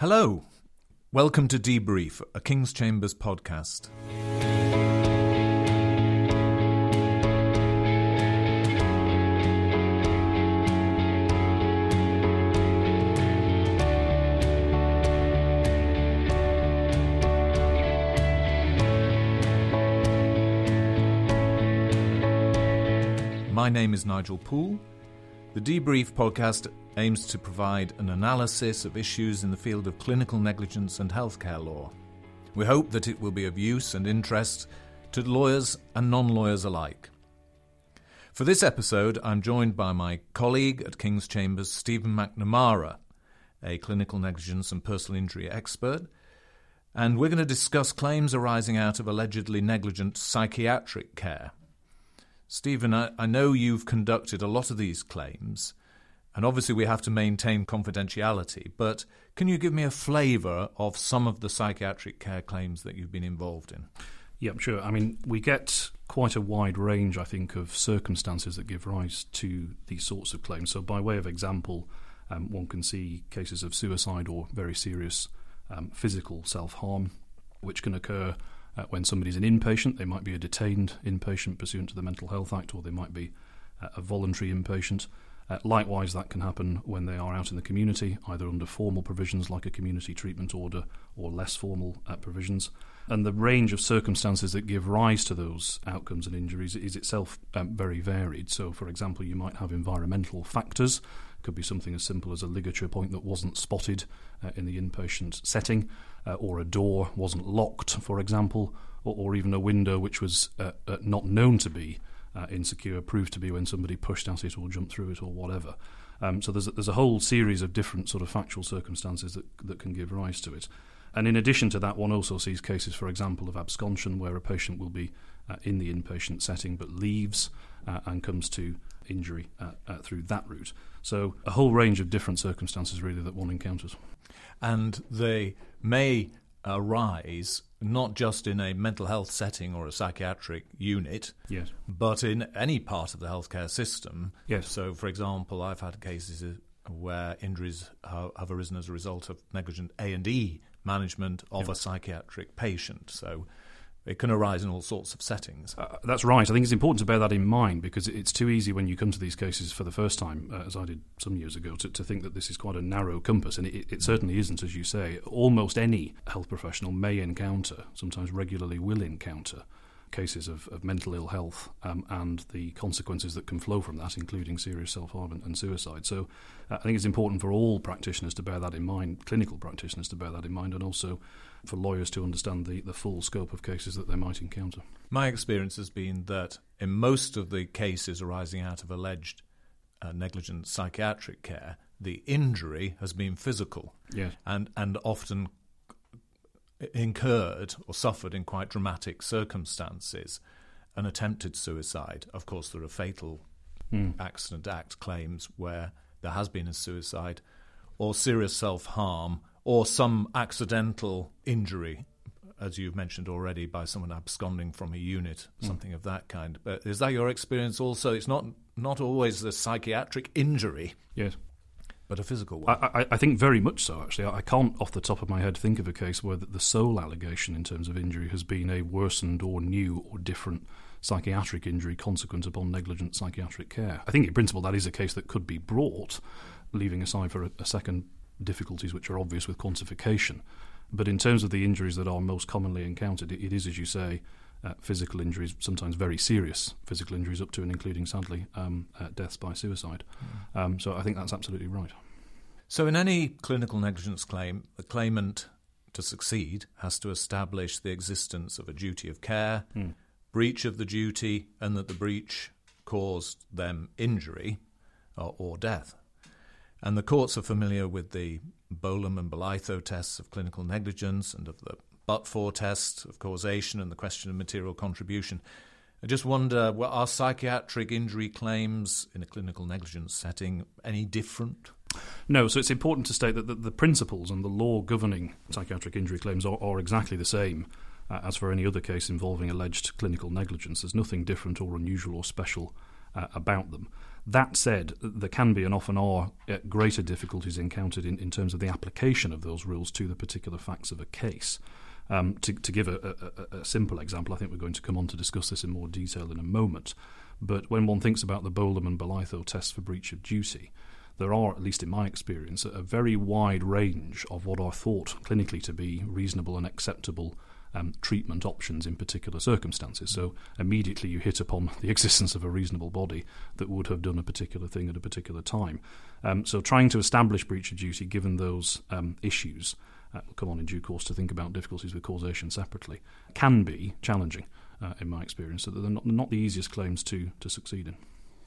Hello. Welcome to Debrief, a King's Chambers podcast. My name is Nigel Poole. The Debrief podcast aims to provide an analysis of issues in the field of clinical negligence and healthcare law. We hope that it will be of use and interest to lawyers and non lawyers alike. For this episode, I'm joined by my colleague at King's Chambers, Stephen McNamara, a clinical negligence and personal injury expert, and we're going to discuss claims arising out of allegedly negligent psychiatric care. Stephen, I, I know you've conducted a lot of these claims, and obviously we have to maintain confidentiality, but can you give me a flavour of some of the psychiatric care claims that you've been involved in? Yeah, I'm sure. I mean, we get quite a wide range, I think, of circumstances that give rise to these sorts of claims. So, by way of example, um, one can see cases of suicide or very serious um, physical self harm, which can occur uh, when somebody's an inpatient. They might be a detained inpatient pursuant to the Mental Health Act, or they might be uh, a voluntary inpatient. Uh, likewise, that can happen when they are out in the community, either under formal provisions like a community treatment order or less formal uh, provisions. And the range of circumstances that give rise to those outcomes and injuries is itself um, very varied. So, for example, you might have environmental factors. Could be something as simple as a ligature point that wasn't spotted uh, in the inpatient setting, uh, or a door wasn't locked, for example, or, or even a window which was uh, uh, not known to be uh, insecure proved to be when somebody pushed at it or jumped through it or whatever. Um, so there's a, there's a whole series of different sort of factual circumstances that that can give rise to it. And in addition to that, one also sees cases, for example, of absconsion, where a patient will be uh, in the inpatient setting but leaves uh, and comes to injury uh, uh through that route. So a whole range of different circumstances, really, that one encounters. And they may arise not just in a mental health setting or a psychiatric unit, yes. but in any part of the healthcare system. Yes. So, for example, I've had cases uh, where injuries have arisen as a result of negligent A and E management of a psychiatric patient. So, it can arise in all sorts of settings. Uh, that's right. I think it's important to bear that in mind because it's too easy when you come to these cases for the first time, uh, as I did some years ago, to, to, think that this is quite a narrow compass. And it, it, certainly isn't, as you say. Almost any health professional may encounter, sometimes regularly will encounter, cases of, of mental ill health um, and the consequences that can flow from that, including serious self harm and, and, suicide. So uh, I think it's important for all practitioners to bear that in mind, clinical practitioners to bear that in mind, and also for lawyers to understand the, the full scope of cases that they might encounter. My experience has been that in most of the cases arising out of alleged uh, negligent psychiatric care, the injury has been physical yes. and, and often incurred or suffered in quite dramatic circumstances. An attempted suicide, of course, there are fatal mm. accident act claims where there has been a suicide, or serious self harm or some accidental injury, as you've mentioned already, by someone absconding from a unit, mm. something of that kind. But is that your experience also? It's not not always the psychiatric injury. Yes. But a physical one. I, I, I think very much so, actually. I can't, off the top of my head, think of a case where the sole allegation in terms of injury has been a worsened or new or different psychiatric injury consequent upon negligent psychiatric care. I think, in principle, that is a case that could be brought, leaving aside for a, a second difficulties which are obvious with quantification. But in terms of the injuries that are most commonly encountered, it, it is, as you say, uh, physical injuries, sometimes very serious physical injuries, up to and including, sadly, um, uh, deaths by suicide. Mm. Um, so I think that's absolutely right. So, in any clinical negligence claim, the claimant, to succeed, has to establish the existence of a duty of care, mm. breach of the duty, and that the breach caused them injury or, or death. And the courts are familiar with the Bolam and Bolitho tests of clinical negligence and of the but for test of causation and the question of material contribution. I just wonder, well, are psychiatric injury claims in a clinical negligence setting any different? No, so it's important to state that the, the principles and the law governing psychiatric injury claims are, are exactly the same uh, as for any other case involving alleged clinical negligence. There's nothing different or unusual or special uh, about them. That said, there can be and often are uh, greater difficulties encountered in, in terms of the application of those rules to the particular facts of a case. Um, to, to, give a, a, a, simple example, I think we're going to come on to discuss this in more detail in a moment. But when one thinks about the Bolam and Bolitho tests for breach of duty, there are, at least in my experience, a very wide range of what are thought clinically to be reasonable and acceptable um, treatment options in particular circumstances. So immediately you hit upon the existence of a reasonable body that would have done a particular thing at a particular time. Um, so trying to establish breach of duty given those um, issues uh, we'll come on in due course to think about difficulties with causation separately, can be challenging, uh, in my experience. So they're not, not the easiest claims to, to succeed in.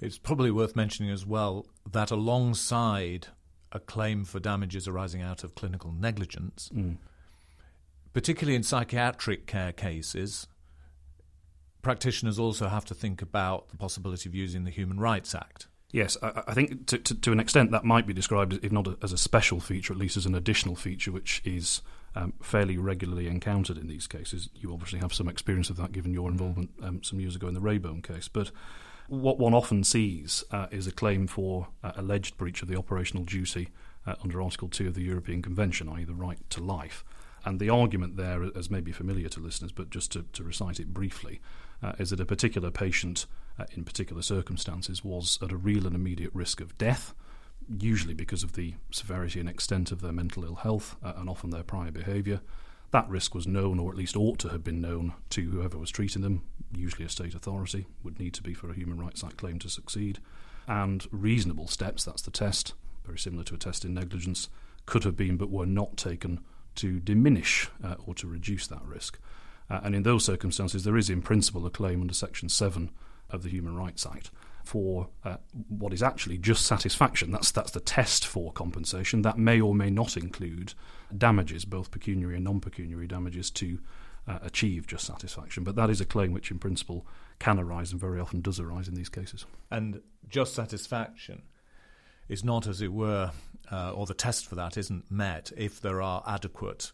It's probably worth mentioning as well that alongside a claim for damages arising out of clinical negligence, mm. particularly in psychiatric care cases, practitioners also have to think about the possibility of using the Human Rights Act. Yes, I, I think to, to, to, an extent that might be described, if not as a special feature, at least as an additional feature, which is um, fairly regularly encountered in these cases. You obviously have some experience of that, given your involvement um, some years ago in the Rabone case. But what one often sees uh, is a claim for uh, alleged breach of the operational duty uh, under Article 2 of the European Convention, i.e., the right to life. And the argument there, as may be familiar to listeners, but just to, to recite it briefly, uh, is that a particular patient uh, in particular circumstances was at a real and immediate risk of death, usually because of the severity and extent of their mental ill health uh, and often their prior behaviour. That risk was known, or at least ought to have been known, to whoever was treating them, usually a state authority, would need to be for a Human Rights Act claim to succeed. And reasonable steps, that's the test, very similar to a test in negligence, could have been but were not taken to diminish uh, or to reduce that risk. Uh, and in those circumstances, there is in principle a claim under Section 7 of the Human Rights Act for uh, what is actually just satisfaction. That's that's the test for compensation. That may or may not include damages, both pecuniary and non-pecuniary damages, to uh, achieve just satisfaction. But that is a claim which, in principle, can arise and very often does arise in these cases. And just satisfaction is not, as it were, uh, or the test for that isn't met if there are adequate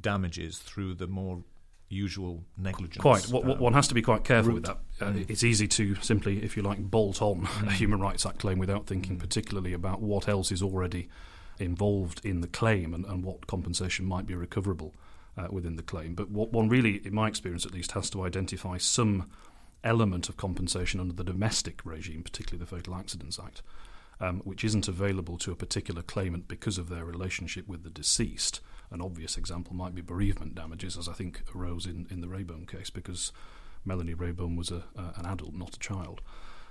damages through the more usual negligence. Quite. Um, one has to be quite careful route. with that. Uh, mm. It's easy to simply, if you like, bolt on mm. a Human Rights Act claim without thinking mm. particularly about what else is already involved in the claim and, and what compensation might be recoverable uh, within the claim. But what one really, in my experience at least, has to identify some element of compensation under the domestic regime, particularly the Fatal Accidents Act. Um, which isn't available to a particular claimant because of their relationship with the deceased, an obvious example might be bereavement damages, as I think arose in, in the Rabone case, because Melanie Rabone was a, uh, an adult, not a child.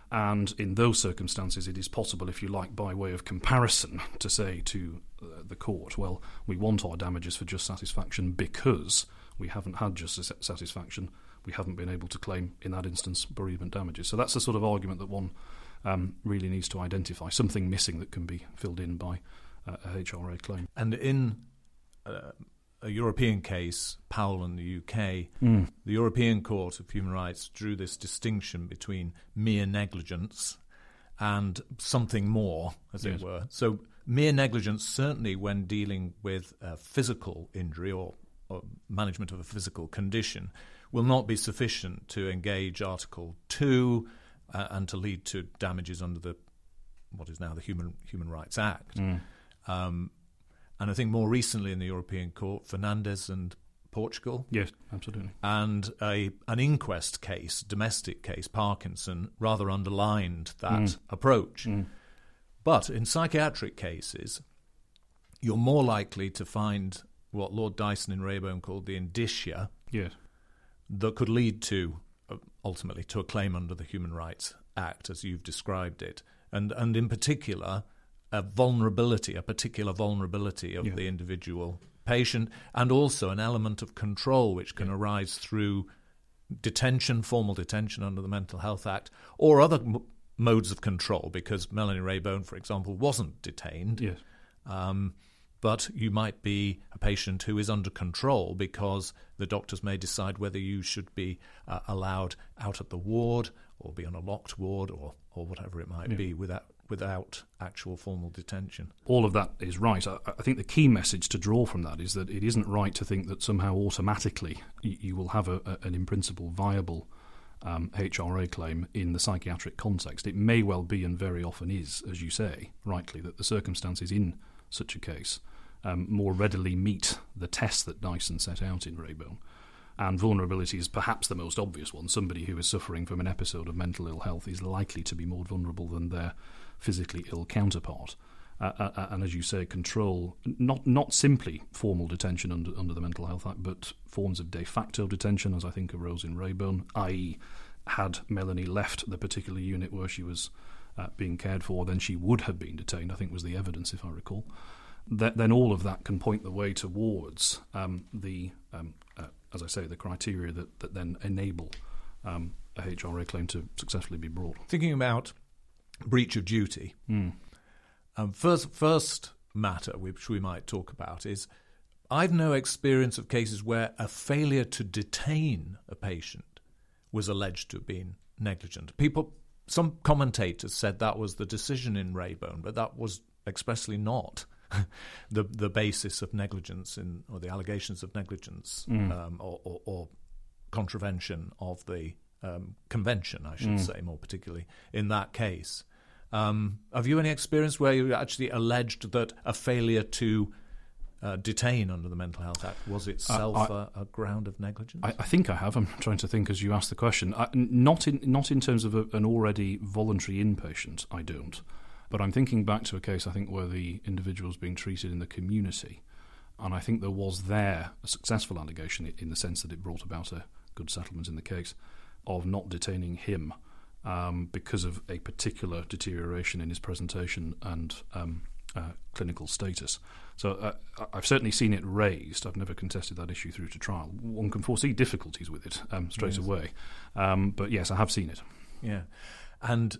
And in those circumstances, it is possible, if you like, by way of comparison, to say to uh, the court, well, we want our damages for just satisfaction because we haven't had just satisfaction. We haven't been able to claim, in that instance, bereavement damages. So that's the sort of argument that one um, really needs to identify something missing that can be filled in by uh, a HRA claim. And in uh, a European case, Powell in the UK, mm. the European Court of Human Rights drew this distinction between mere negligence and something more, as yes. it were. So, mere negligence, certainly when dealing with a physical injury or, or management of a physical condition, will not be sufficient to engage Article 2 uh, and to lead to damages under the what is now the Human Human Rights Act. Mm. Um, and I think more recently in the European Court, Fernandes and Portugal. Yes, absolutely. And a an inquest case, domestic case, Parkinson, rather underlined that mm. approach. Mm. But in psychiatric cases, you're more likely to find what Lord Dyson in Rabone called the indicia yes. that could lead to uh, ultimately to a claim under the Human Rights Act, as you've described it, and and in particular a vulnerability, a particular vulnerability of yeah. the individual patient, and also an element of control which can yeah. arise through detention, formal detention under the Mental Health Act, or other m- modes of control. Because Melanie Rabone, for example, wasn't detained. Yes. Um, but you might be a patient who is under control because the doctors may decide whether you should be uh, allowed out at the ward or be on a locked ward or, or whatever it might yeah. be without without actual formal detention. All of that is right. I, I, think the key message to draw from that is that it isn't right to think that somehow automatically you, you will have a, a, an in principle viable um, HRA claim in the psychiatric context. It may well be, and very often is, as you say, rightly, that the circumstances in such a case um, more readily meet the test that Dyson set out in Rabone. And vulnerability is perhaps the most obvious one. Somebody who is suffering from an episode of mental ill health is likely to be more vulnerable than their physically ill counterpart. Uh, uh, uh and as you say, control not not simply formal detention under under the Mental Health Act, but forms of de facto detention, as I think arose in Rabone, i.e., had Melanie left the particular unit where she was uh, being cared for, then she would have been detained. I think was the evidence, if I recall. Then all of that can point the way towards um, the um, uh, as I say, the criteria that, that then enable um, a HRA claim to successfully be brought. Thinking about breach of duty, mm. um, first first matter which we might talk about is I've no experience of cases where a failure to detain a patient was alleged to have been negligent. People, some commentators said that was the decision in Rabone, but that was expressly not the the basis of negligence in or the allegations of negligence mm. um, or, or, or, contravention of the um, convention, I should mm. say more particularly in that case. Um, have you any experience where you actually alleged that a failure to uh, detain under the Mental Health Act was itself uh, I, a, a, ground of negligence? I, I, think I have. I'm trying to think as you ask the question. I, not in not in terms of a, an already voluntary inpatient. I don't. But I'm thinking back to a case, I think, where the individual was being treated in the community. And I think there was there a successful allegation in the sense that it brought about a good settlement in the case of not detaining him um, because of a particular deterioration in his presentation and um, uh, clinical status. So uh, I've certainly seen it raised. I've never contested that issue through to trial. One can foresee difficulties with it um, straight yes. away. Um, but yes, I have seen it. Yeah. And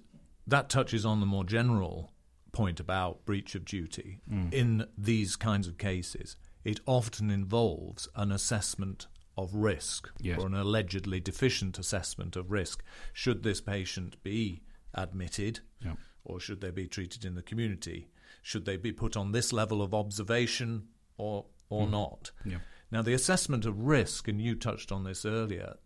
that touches on the more general point about breach of duty. Mm. In these kinds of cases, it often involves an assessment of risk yes. or an allegedly deficient assessment of risk. Should this patient be admitted yeah. or should they be treated in the community? Should they be put on this level of observation or or mm. not? Yeah. Now, the assessment of risk, and you touched on this earlier,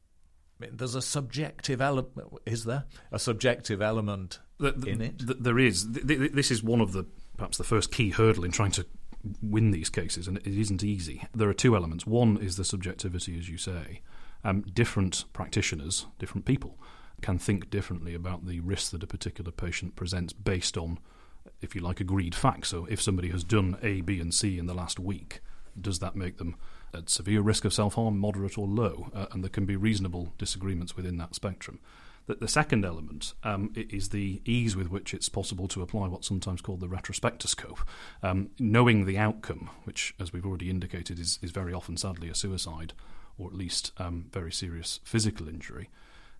there's a subjective element, is there? A subjective element the, the, in it? The, there is. This is one of the perhaps the first key hurdle in trying to win these cases, and it isn't easy. There are two elements. One is the subjectivity, as you say. Um, different practitioners, different people, can think differently about the risk that a particular patient presents based on, if you like, agreed facts. So if somebody has done A, B, and C in the last week, does that make them at severe risk of self harm, moderate, or low? Uh, and there can be reasonable disagreements within that spectrum. The, the second element um, is the ease with which it's possible to apply what's sometimes called the retrospectoscope. Um, knowing the outcome, which, as we've already indicated, is, is very often sadly a suicide or at least um, very serious physical injury,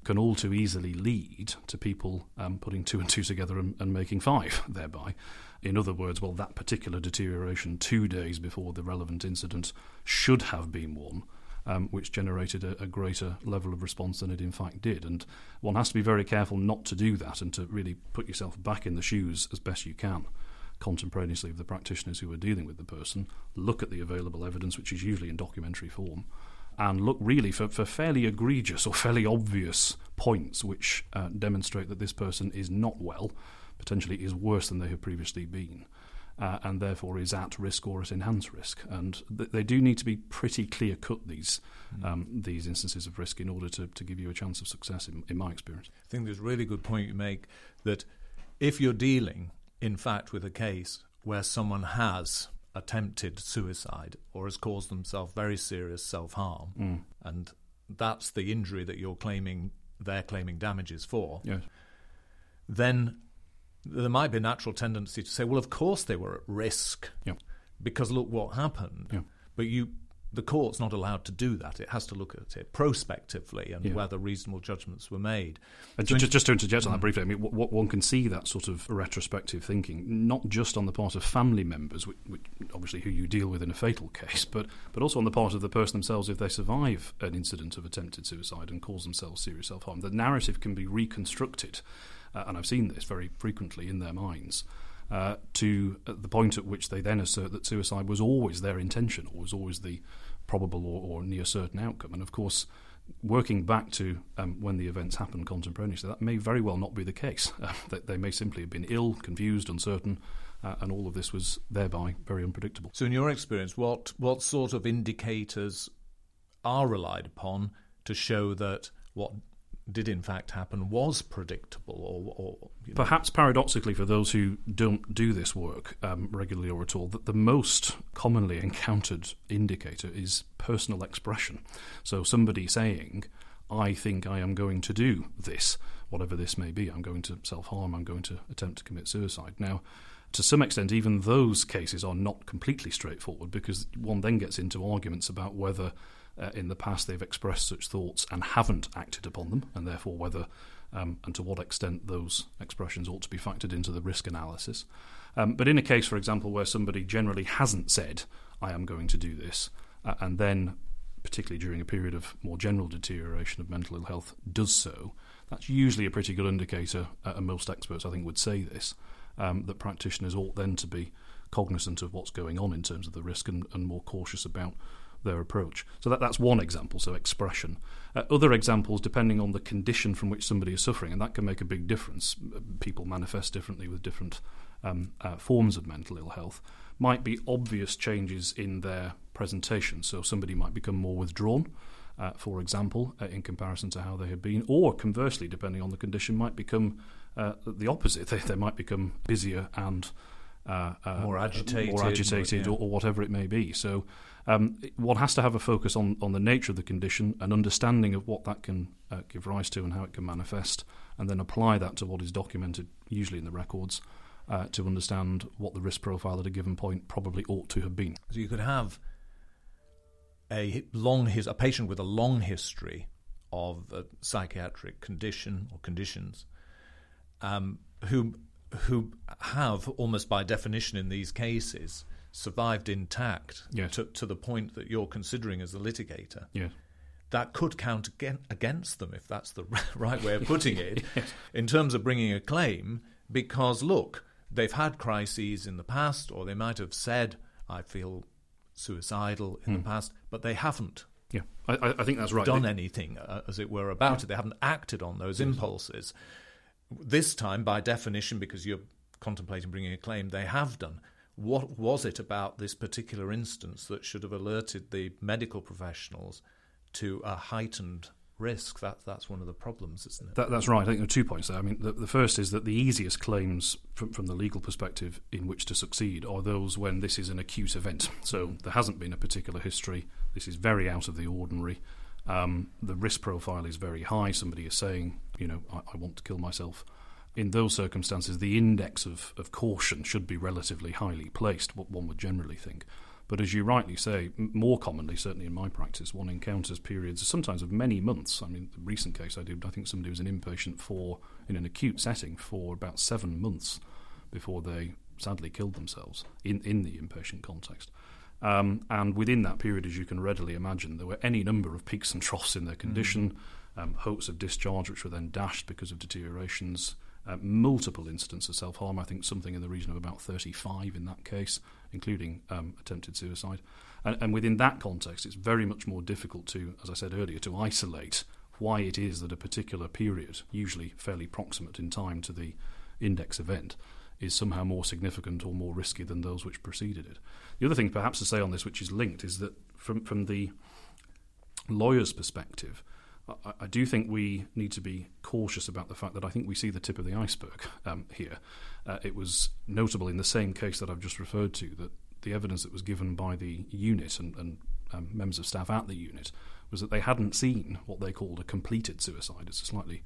can all too easily lead to people um, putting two and two together and, and, making five thereby. In other words, well, that particular deterioration two days before the relevant incident should have been one. Um, which generated a, a, greater level of response than it in fact did. And one has to be very careful not to do that and to really put yourself back in the shoes as best you can contemporaneously of the practitioners who are dealing with the person, look at the available evidence, which is usually in documentary form, and look really for, for fairly egregious or fairly obvious points which uh, demonstrate that this person is not well, potentially is worse than they have previously been. Uh, and therefore is at risk or at enhanced risk. And th- they do need to be pretty clear cut these mm. um, these instances of risk in order to, to give you a chance of success. In, in my experience, I think there's a really good point you make that if you're dealing, in fact, with a case where someone has attempted suicide or has caused themselves very serious self harm, mm. and that's the injury that you're claiming they're claiming damages for, yes. then there might be a natural tendency to say, well, of course they were at risk because look what happened. But you the court's not allowed to do that. It has to look at it prospectively and yeah. whether reasonable judgments were made. just, just, just, to interject on that mm. briefly, I mean, what, one can see that sort of retrospective thinking, not just on the part of family members, which, which, obviously who you deal with in a fatal case, but but also on the part of the person themselves if they survive an incident of attempted suicide and cause themselves serious self harm. The narrative can be reconstructed, uh, and I've seen this very frequently in their minds. Uh, to the point at which they then assert that suicide was always their intention or was always the probable or, or near certain outcome. And of course, working back to um, when the events happened contemporaneously, that may very well not be the case. Uh, that they may simply have been ill, confused, uncertain, uh, and all of this was thereby very unpredictable. So, in your experience, what what sort of indicators are relied upon to show that what did in fact happen was predictable or, or you know. perhaps paradoxically for those who don't do this work um, regularly or at all that the most commonly encountered indicator is personal expression. So somebody saying i think i am going to do this whatever this may be. I'm going to self-harm. I'm going to attempt to commit suicide. Now to some extent, even those cases are not completely straightforward because one then gets into arguments about whether uh, in the past they've expressed such thoughts and haven't acted upon them, and therefore whether um, and to what extent those expressions ought to be factored into the risk analysis. Um, but in a case, for example, where somebody generally hasn't said, I am going to do this, uh, and then, particularly during a period of more general deterioration of mental ill health, does so, that's usually a pretty good indicator, uh, and most experts, I think, would say this, um, that practitioners ought then to be cognizant of what's going on in terms of the risk and, and more cautious about their approach. So that, that's one example, so expression. Uh, other examples, depending on the condition from which somebody is suffering, and that can make a big difference. People manifest differently with different um, uh, forms of mental ill health. Might be obvious changes in their presentation. So somebody might become more withdrawn, uh, for example, uh, in comparison to how they had been, or conversely, depending on the condition, might become uh, the opposite. They, they might become busier and uh, uh, more agitated, more agitated, yeah. or, or, whatever it may be. So um, one has to have a focus on, on the nature of the condition, an understanding of what that can uh, give rise to and how it can manifest, and then apply that to what is documented, usually in the records, uh, to understand what the risk profile at a given point probably ought to have been. So you could have a long his, a patient with a long history of a psychiatric condition or conditions um, who who have almost by definition in these cases survived intact yes. to, to the point that you're considering as a litigator, yes. that could count again, against them, if that's the right way of putting it, yes. in terms of bringing a claim, because look, they've had crises in the past, or they might have said, I feel suicidal in the hmm. past, but they haven't. Yeah, I, I think that's right. Done anything, uh, as it were, about yeah. it. They haven't acted on those impulses. This time, by definition, because you're contemplating bringing a claim, they have done what was it about this particular instance that should have alerted the medical professionals to a heightened risk? That, that's one of the problems, isn't it? That, that's right. I think there are two points there. I mean, the, the first is that the easiest claims from, from the legal perspective in which to succeed are those when this is an acute event. So there hasn't been a particular history. This is very out of the ordinary. Um, the risk profile is very high. Somebody is saying, you know, I, I want to kill myself in those circumstances, the index of, of caution should be relatively highly placed, what one would generally think. But as you rightly say, more commonly, certainly in my practice, one encounters periods sometimes of many months. I mean, the recent case I did, I think somebody was an inpatient for, in an acute setting, for about seven months before they sadly killed themselves in, in the inpatient context. Um, and within that period, as you can readily imagine, there were any number of peaks and troughs in their condition, mm. um, hopes of discharge, which were then dashed because of deteriorations, uh, multiple incidents of self harm. I think something in the region of about 35 in that case, including um, attempted suicide. And, and, within that context, it's very much more difficult to, as I said earlier, to isolate why it is that a particular period, usually fairly proximate in time to the index event, is somehow more significant or more risky than those which preceded it. The other thing, perhaps, to say on this, which is linked, is that from, from the lawyer's perspective, I, I, do think we need to be cautious about the fact that I think we see the tip of the iceberg um, here. Uh, it was notable in the same case that I've just referred to that the evidence that was given by the unit and, and um, members of staff at the unit was that they hadn't seen what they called a completed suicide. It's a slightly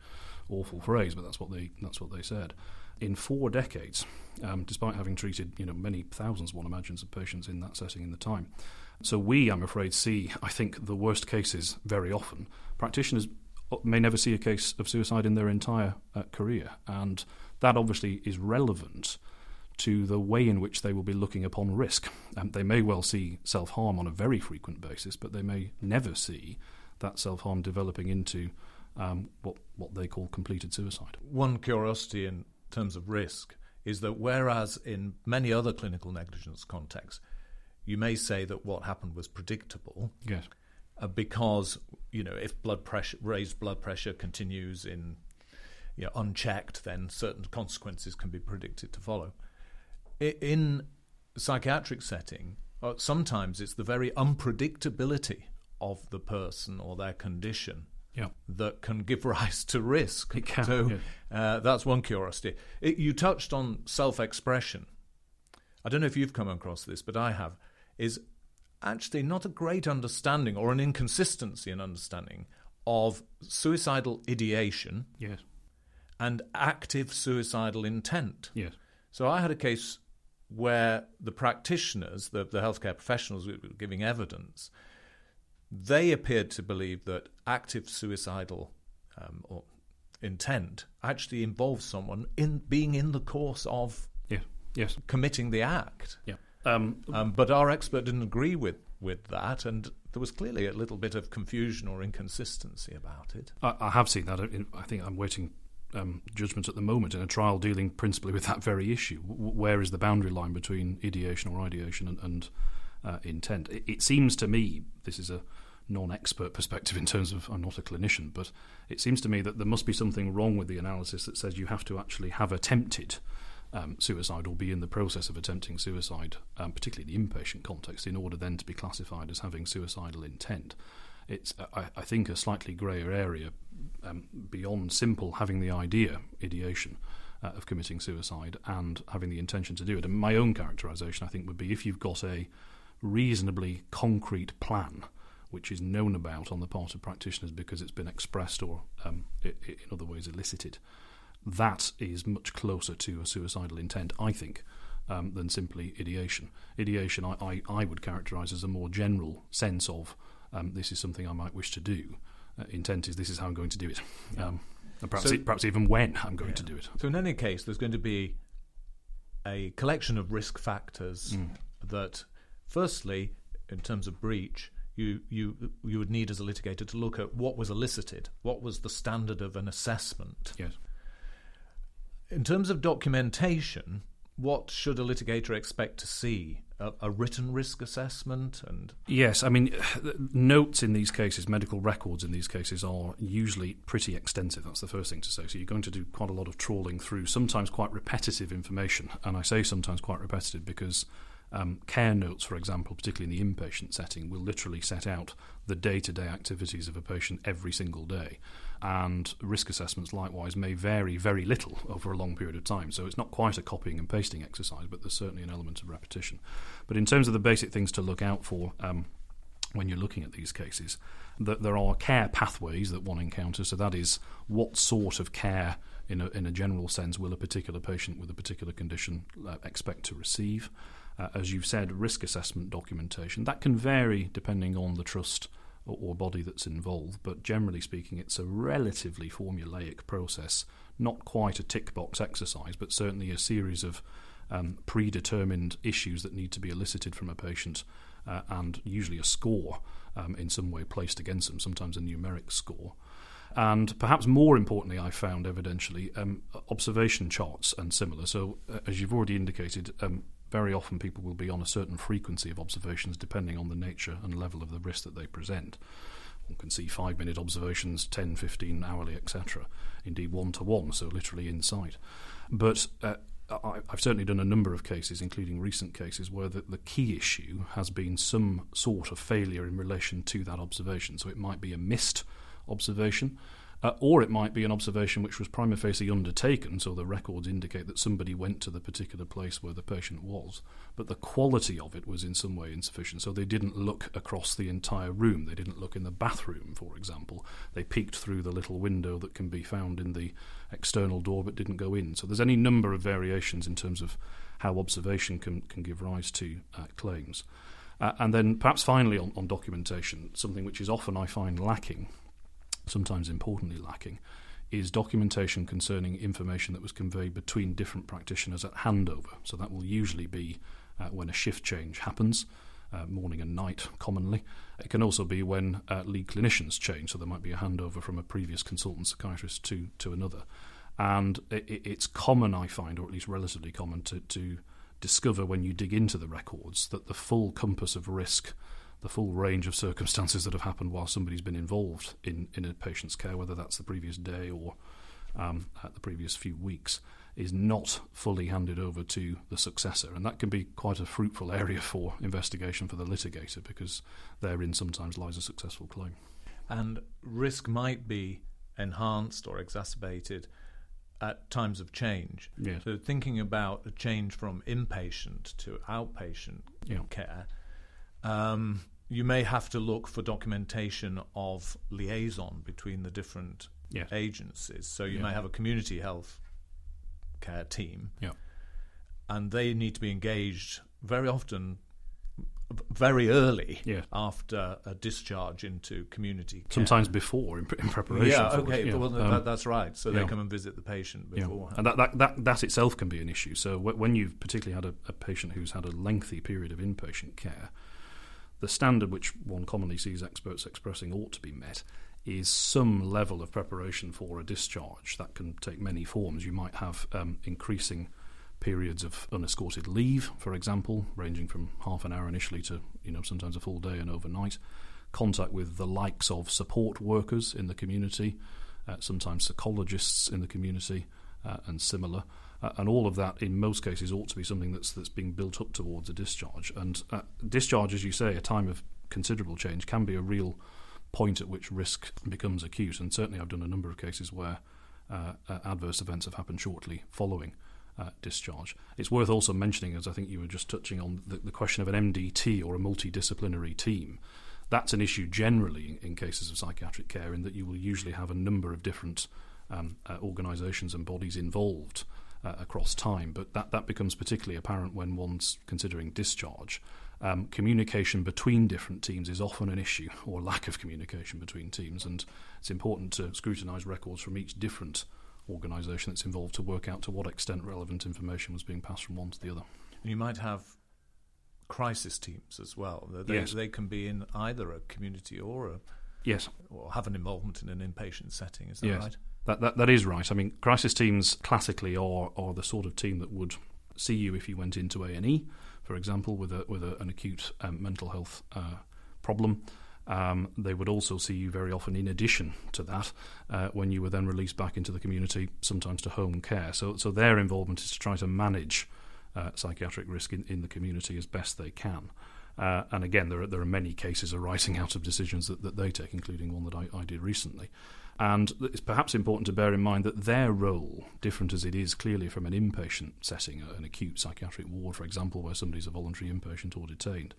awful phrase, but that's what they that's what they said. In four decades, um, despite having treated you know many thousands, one imagines, of patients in that setting in the time, so we, I'm afraid, see, I think, the worst cases very often. Practitioners may never see a case of suicide in their entire uh, career, and that obviously is relevant to the way in which they will be looking upon risk. Um, they may well see self harm on a very frequent basis, but they may never see that self harm developing into um, what what they call completed suicide. One curiosity in terms of risk is that whereas in many other clinical negligence contexts you may say that what happened was predictable. Yes. Uh, because you know if blood pressure, raised blood pressure continues in you know, unchecked, then certain consequences can be predicted to follow. In psychiatric setting, uh, sometimes it's the very unpredictability of the person or their condition yeah. that can give rise to risk. Can, so yeah. uh, that's one curiosity. It, you touched on self-expression. I don't know if you've come across this, but I have. Is actually not a great understanding or an inconsistency in understanding of suicidal ideation yes. and active suicidal intent. Yes. So I had a case where the practitioners, the, the healthcare professionals were giving evidence, they appeared to believe that active suicidal um, or intent actually involves someone in being in the course of yeah. yes. committing the act. Yeah. Um, um, but our expert didn't agree with, with that, and there was clearly a little bit of confusion or inconsistency about it. I, I have seen that. I think I'm waiting um, judgment at the moment in a trial dealing principally with that very issue. W- where is the boundary line between ideation or ideation and, and uh, intent? It, it, seems to me, this is a non expert perspective in terms of I'm not a clinician, but it seems to me that there must be something wrong with the analysis that says you have to actually have attempted um, suicide or be in the process of attempting suicide, um, particularly in the inpatient context, in order then to be classified as having suicidal intent. It's, I, I think, a slightly greyer area um, beyond simple having the idea, ideation, uh, of committing suicide and having the intention to do it. And my own characterization, I think, would be if you've got a reasonably concrete plan which is known about on the part of practitioners because it's been expressed or, um, in other ways, elicited that is much closer to a suicidal intent, I think, um, than simply ideation. Ideation, I, I, I, would characterise as a more general sense of um, this is something I might wish to do. Uh, intent is this is how I'm going to do it. Um, perhaps, so, perhaps even when I'm going yeah. to do it. So, in any case, there's going to be a collection of risk factors mm. that, firstly, in terms of breach, you, you you would need as a litigator to look at what was elicited, what was the standard of an assessment. Yes. In terms of documentation, what should a litigator expect to see? A, a, written risk assessment and yes, I mean notes in these cases, medical records in these cases are usually pretty extensive. That's the first thing to say. So you're going to do quite a lot of trawling through, sometimes quite repetitive information, and I say sometimes quite repetitive because um, care notes, for example, particularly in the inpatient setting, will literally set out the day to day activities of a patient every single day. And risk assessments, likewise, may vary very little over a long period of time. So it's not quite a copying and pasting exercise, but there's certainly an element of repetition. But in terms of the basic things to look out for, um, when you're looking at these cases, that there are care pathways that one encounters. So that is what sort of care, in a, in a general sense, will a particular patient with a particular condition uh, expect to receive uh, as you've said, risk assessment documentation. That can vary depending on the trust or, body that's involved, but generally speaking, it's a relatively formulaic process, not quite a tick box exercise, but certainly a series of um, predetermined issues that need to be elicited from a patient, uh, and usually a score um, in some way placed against them, sometimes a numeric score. And perhaps more importantly, I found evidentially um, observation charts and similar. So, uh, as you've already indicated, um, very often people will be on a certain frequency of observations depending on the nature and level of the risk that they present. One can see five minute observations, 10, 15, hourly, etc. Indeed, one to one, so literally in sight. But uh, I, have certainly done a number of cases, including recent cases, where the, the key issue has been some sort of failure in relation to that observation. So it might be a missed observation uh, or it might be an observation which was prima facie undertaken, so the records indicate that somebody went to the particular place where the patient was, but the quality of it was in some way insufficient. So they didn't look across the entire room. They didn't look in the bathroom, for example. They peeked through the little window that can be found in the external door but didn't go in. So there's any number of variations in terms of how observation can, can give rise to uh, claims. Uh, and then perhaps finally on, on documentation, something which is often I find lacking sometimes importantly lacking, is documentation concerning information that was conveyed between different practitioners at handover. So that will usually be uh, when a shift change happens. Uh, morning and night commonly. It can also be when uh, lead clinicians change, so there might be a handover from a previous consultant psychiatrist to, to another. And it, it's common, I find, or at least relatively common, to, to discover when you dig into the records that the full compass of risk the full range of circumstances that have happened while somebody's been involved in, in a patient's care, whether that's the previous day or um, the previous few weeks, is not fully handed over to the successor. And that can be quite a fruitful area for investigation for the litigator because therein sometimes lies a successful claim. And risk might be enhanced or exacerbated at times of change. Yes. So thinking about a change from inpatient to outpatient Yeah. care, um, you may have to look for documentation of liaison between the different Yes. agencies. So you Yeah. may have a community health care team, Yeah. and they need to be engaged very often, very early Yeah. after a discharge into community care. Sometimes before in, pre- in preparation. Yeah, for okay, yeah. well, Um, that, that's right. So they come and visit the patient beforehand. And that, that, that, that itself can be an issue. So when you've particularly had a, a patient who's had a lengthy period of inpatient care, the standard which one commonly sees experts expressing ought to be met is some level of preparation for a discharge. That can take many forms. You might have um, increasing periods of unescorted leave, for example, ranging from half an hour initially to you know sometimes a full day and overnight. Contact with the likes of support workers in the community, uh, sometimes psychologists in the community, uh, and similar. Uh, and all of that, in most cases, ought to be something that's that's being built up towards a discharge. And uh, discharge, as you say, a time of considerable change, can be a real point at which risk becomes acute. And certainly, I've done a number of cases where uh, uh, adverse events have happened shortly following uh, discharge. It's worth also mentioning, as I think you were just touching on, the, the question of an MDT or a multidisciplinary team. That's an issue generally in, cases of psychiatric care, in that you will usually have a number of different um, uh, organisations and bodies involved uh, across time. But that, that becomes particularly apparent when one's considering discharge. Um, communication between different teams is often an issue, or lack of communication between teams, and it's important to scrutinise records from each different organisation that's involved to work out to what extent relevant information was being passed from one to the other. you might have crisis teams as well. They, Yes. they can be in either a community or a, Yes, or have an involvement in an inpatient setting. Is that Yes. right? That, that that is right. I mean, crisis teams classically are are the sort of team that would see you if you went into A and E, for example, with a with a, an acute um, mental health uh, problem. Um, they would also see you very often, in addition to that, uh, when you were then released back into the community, sometimes to home care. So, so their involvement is to try to manage uh, psychiatric risk in, in the community as best they can. Uh, and again, there are, there are many cases arising out of decisions that, that they take, including one that I, I did recently. And it's perhaps important to bear in mind that their role, different as it is clearly from an inpatient setting, an acute psychiatric ward, for example, where somebody's a voluntary inpatient or detained,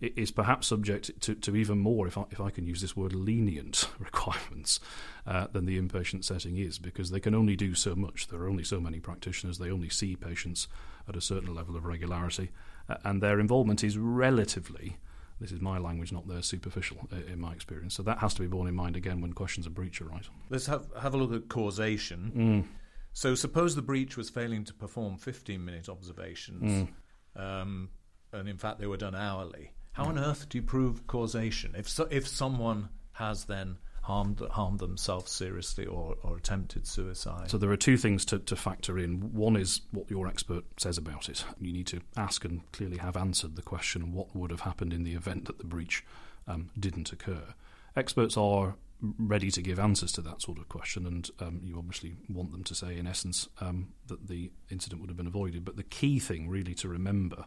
is perhaps subject to, to even more, if I, if I can use this word, lenient requirements uh, than the inpatient setting is, because they can only do so much. There are only so many practitioners, they only see patients at a certain level of regularity, uh, and their involvement is relatively this is my language, not their superficial uh, in my experience. So that has to be borne in mind again when questions of breach arise. Let's have have a look at causation. Mm. So suppose the breach was failing to perform 15 minute observations, Mm. um, and in fact they were done hourly. How on earth do you prove causation? If so, if someone has then harmed harmed themselves seriously or, or attempted suicide, So there are two things to, to factor in. One is what your expert says about it. You need to ask and clearly have answered the question what would have happened in the event that the breach um, didn't occur. Experts are ready to give answers to that sort of question, and um, you obviously want them to say, in essence, um, that the incident would have been avoided. But the key thing, really, to remember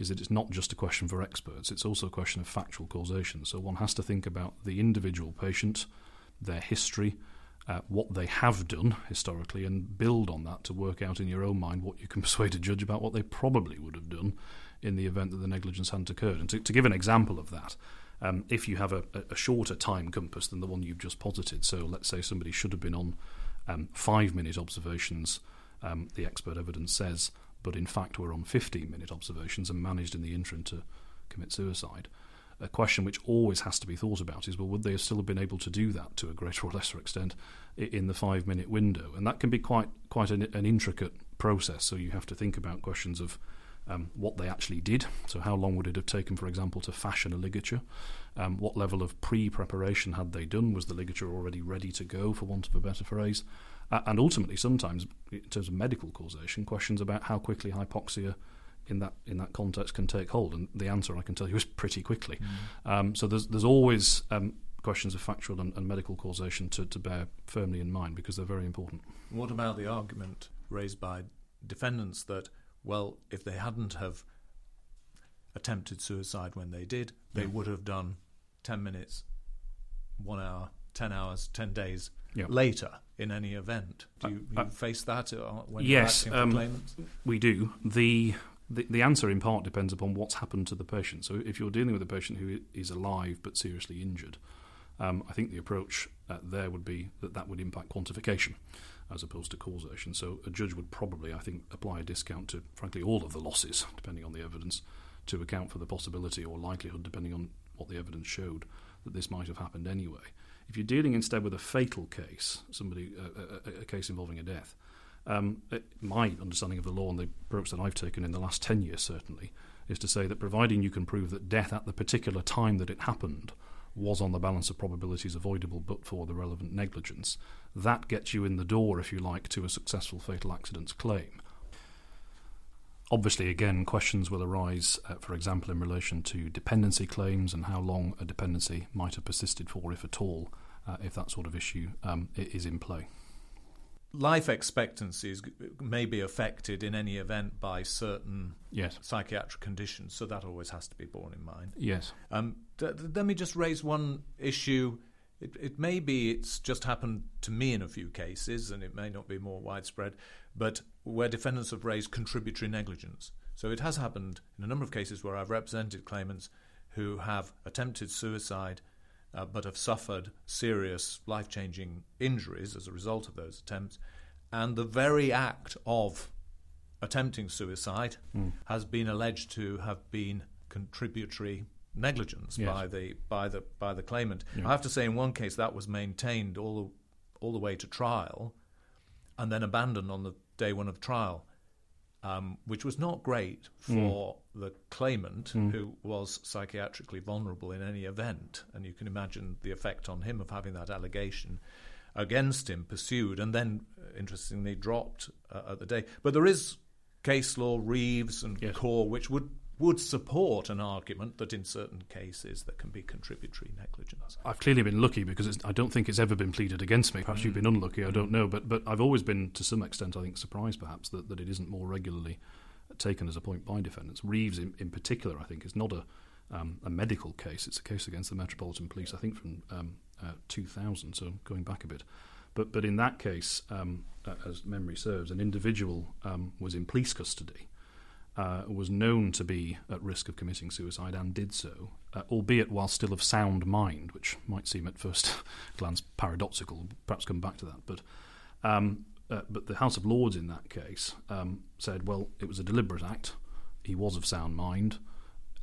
is that it's not just a question for experts, it's also a question of factual causation. So one has to think about the individual patient, their history, uh, what they have done historically, and build on that to work out in your own mind what you can persuade a judge about what they probably would have done in the event that the negligence hadn't occurred. And to, to give an example of that, um, if you have a, a shorter time compass than the one you've just posited, so let's say somebody should have been on um, five minute observations, um, the expert evidence says, but in fact were on 15 minute observations and managed in the interim to commit suicide. A question which always has to be thought about is well, would they still have been able to do that to a greater or lesser extent in the five minute window? And that can be quite, quite an, an intricate process. So you have to think about questions of um, what they actually did. So, how long would it have taken, for example, to fashion a ligature? Um, what level of pre preparation had they done? Was the ligature already ready to go, for want of a better phrase? Uh, and ultimately, sometimes, in terms of medical causation, questions about how quickly hypoxia in that in that context can take hold? And the answer I can tell you is pretty quickly. Mm. Um, so there's there's always um, questions of factual and, and, medical causation to, to bear firmly in mind because they're very important. What about the argument raised by defendants that well, if they hadn't have attempted suicide when they did, they yeah. would have done ten minutes, one hour, ten hours, ten days yeah. later in any event. Do you, uh, you face that uh, when yes, you're acting um, we do. The, the the answer in part depends upon what's happened to the patient. So if you're dealing with a patient who is alive but seriously injured, um, I think the approach uh, there would be that that would impact quantification as opposed to causation. So a judge would probably, I think, apply a discount to, frankly, all of the losses, depending on the evidence, to account for the possibility or likelihood, depending on what the evidence showed, that this might have happened anyway. If you're dealing instead with a fatal case, somebody a, a, a case involving a death, um, it, my understanding of the law and the approach that I've taken in the last ten years certainly is to say that providing you can prove that death at the particular time that it happened was on the balance of probabilities avoidable but for the relevant negligence, that gets you in the door, if you like, to a successful fatal accidents claim. Obviously, again, questions will arise, uh, for example, in relation to dependency claims and how long a dependency might have persisted for, if at all, uh, if that sort of issue um, is in play. Life expectancies may be affected in any event by certain yes. psychiatric conditions, so that always has to be borne in mind. Yes. Um, th- let me just raise one issue. It, it may be it's just happened to me in a few cases, and it may not be more widespread but where defendants have raised contributory negligence. So it has happened in a number of cases where I've represented claimants who have attempted suicide uh, but have suffered serious life changing injuries as a result of those attempts. And the very act of attempting suicide mm. has been alleged to have been contributory negligence yes. by the by the by the claimant. Yeah. I have to say, in one case, that was maintained all the, all the way to trial, and then abandoned on the day one of trial, um, which was not great for mm. the claimant, mm. who was psychiatrically vulnerable in any event. And you can imagine the effect on him of having that allegation against him pursued and then, uh, interestingly, dropped uh, at the day. But there is case law, Reeves and yes. Corr, which would would support an argument that in certain cases there can be contributory negligence. I've clearly been lucky because I don't think it's ever been pleaded against me. Perhaps mm. you've been unlucky, I don't know. But, but I've always been, to some extent, I think, surprised perhaps that, that it isn't more regularly taken as a point by defendants. Reeves, in, in particular, I think, is not a, um, a medical case. It's a case against the Metropolitan Police, I think, from um, uh, 2000, so going back a bit. But, but in that case, um, as memory serves, an individual um, was in police custody uh, was known to be at risk of committing suicide and did so, uh, albeit while still of sound mind, which might seem at first glance paradoxical. Perhaps come back to that, but. Um, uh, but the House of Lords in that case um, said, well, it was a deliberate act. He was of sound mind.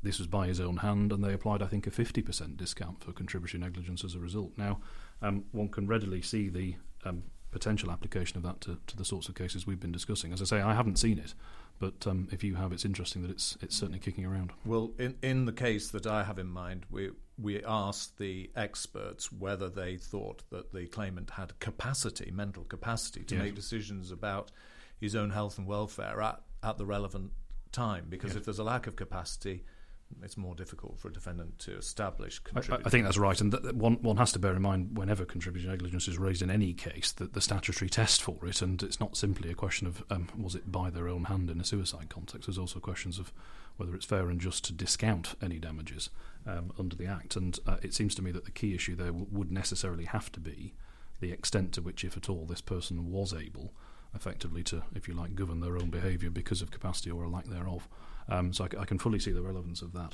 This was by his own hand, and they applied, I think, a 50% discount for contributory negligence as a result. Now, um, one can readily see the um, potential application of that to, to the sorts of cases we've been discussing. As I say, I haven't seen it, but um, if you have, it's interesting that it's it's certainly kicking around. Well, in in the case that I have in mind, we we asked the experts whether they thought that the claimant had capacity, mental capacity, to yes. make decisions about his own health and welfare at at the relevant time. Because yes. if there's a lack of capacity, it's more difficult for a defendant to establish. I, I, think that's right, and th- one one has to bear in mind whenever contributory negligence is raised in any case that the statutory test for it, and it's not simply a question of um, was it by their own hand in a suicide context. There's also questions of whether it's fair and just to discount any damages um, under the Act, and uh, it seems to me that the key issue there w- would necessarily have to be the extent to which, if at all, this person was able effectively to, if you like, govern their own behaviour because of capacity or a lack thereof. Um, so I, I, can fully see the relevance of that.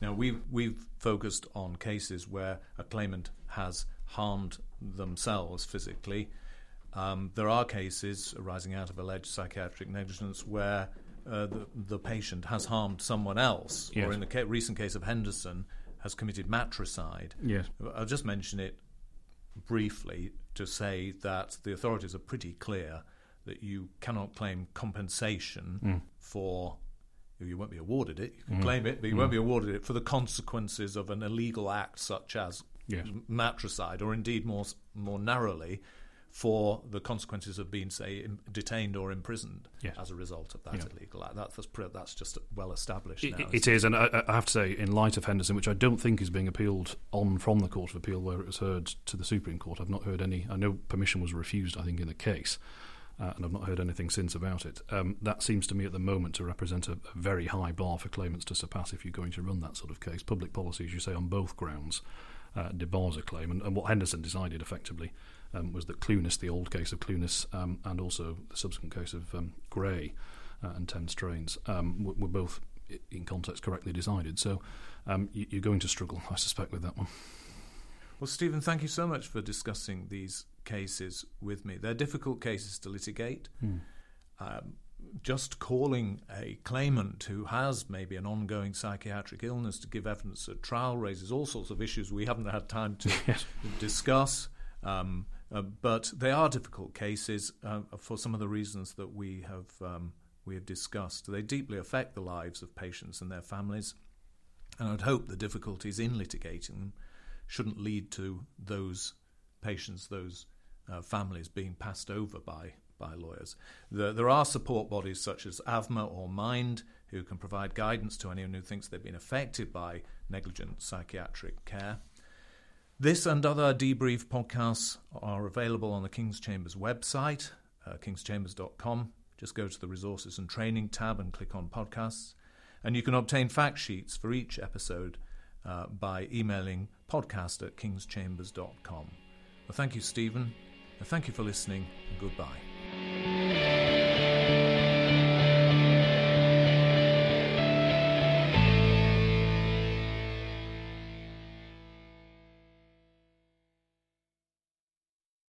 Now we've we've focused on cases where a claimant has harmed themselves physically. Um, there are cases arising out of alleged psychiatric negligence where uh, the, the patient has harmed someone else, yes. or in the ca- recent case of Henderson, has committed matricide. Yes. I'll just mention it briefly to say that the authorities are pretty clear that you cannot claim compensation mm. for you won't be awarded it. You can mm. claim it, but you mm. won't be awarded it for the consequences of an illegal act such as yes. matricide, or indeed more more narrowly for the consequences of being, say, detained or imprisoned yes. as a result of that yeah. illegal act. That's, that's just well established it, now. It is, and I, I, have to say, in light of Henderson, which I don't think is being appealed on from the Court of Appeal where it was heard to the Supreme Court, I've not heard any. I know permission was refused, I think, in the case. Uh, and I've not heard anything since about it. Um, that seems to me at the moment to represent a, a, very high bar for claimants to surpass if you're going to run that sort of case. Public policy, as you say, on both grounds, uh, debars a claim. And, and, what Henderson decided effectively um, was that Clunis, the old case of Clunis, um, and also the subsequent case of um, Gray uh, and Thames Trains, um, were, were, both in context correctly decided. So um, you, are going to struggle, I suspect, with that one. Well, Stephen, thank you so much for discussing these cases with me. They're difficult cases to litigate. Hmm. Um, just calling a claimant who has maybe an ongoing psychiatric illness to give evidence at trial raises all sorts of issues we haven't had time to discuss. Um, uh, but they are difficult cases uh, for some of the reasons that we have um, we have discussed. They deeply affect the lives of patients and their families, and I'd hope the difficulties in litigating them shouldn't lead to those patients, those uh, families being passed over by by lawyers. The, there are support bodies such as AVMA or Mind who can provide guidance to anyone who thinks they've been affected by negligent psychiatric care. This and other debrief podcasts are available on the King's Chambers website, uh, kingschambers.com. Just go to the Resources and Training tab and click on Podcasts. And you can obtain fact sheets for each episode uh, by emailing podcast at kingschambers.com. Well, thank you, Stephen. And thank you for listening, and goodbye.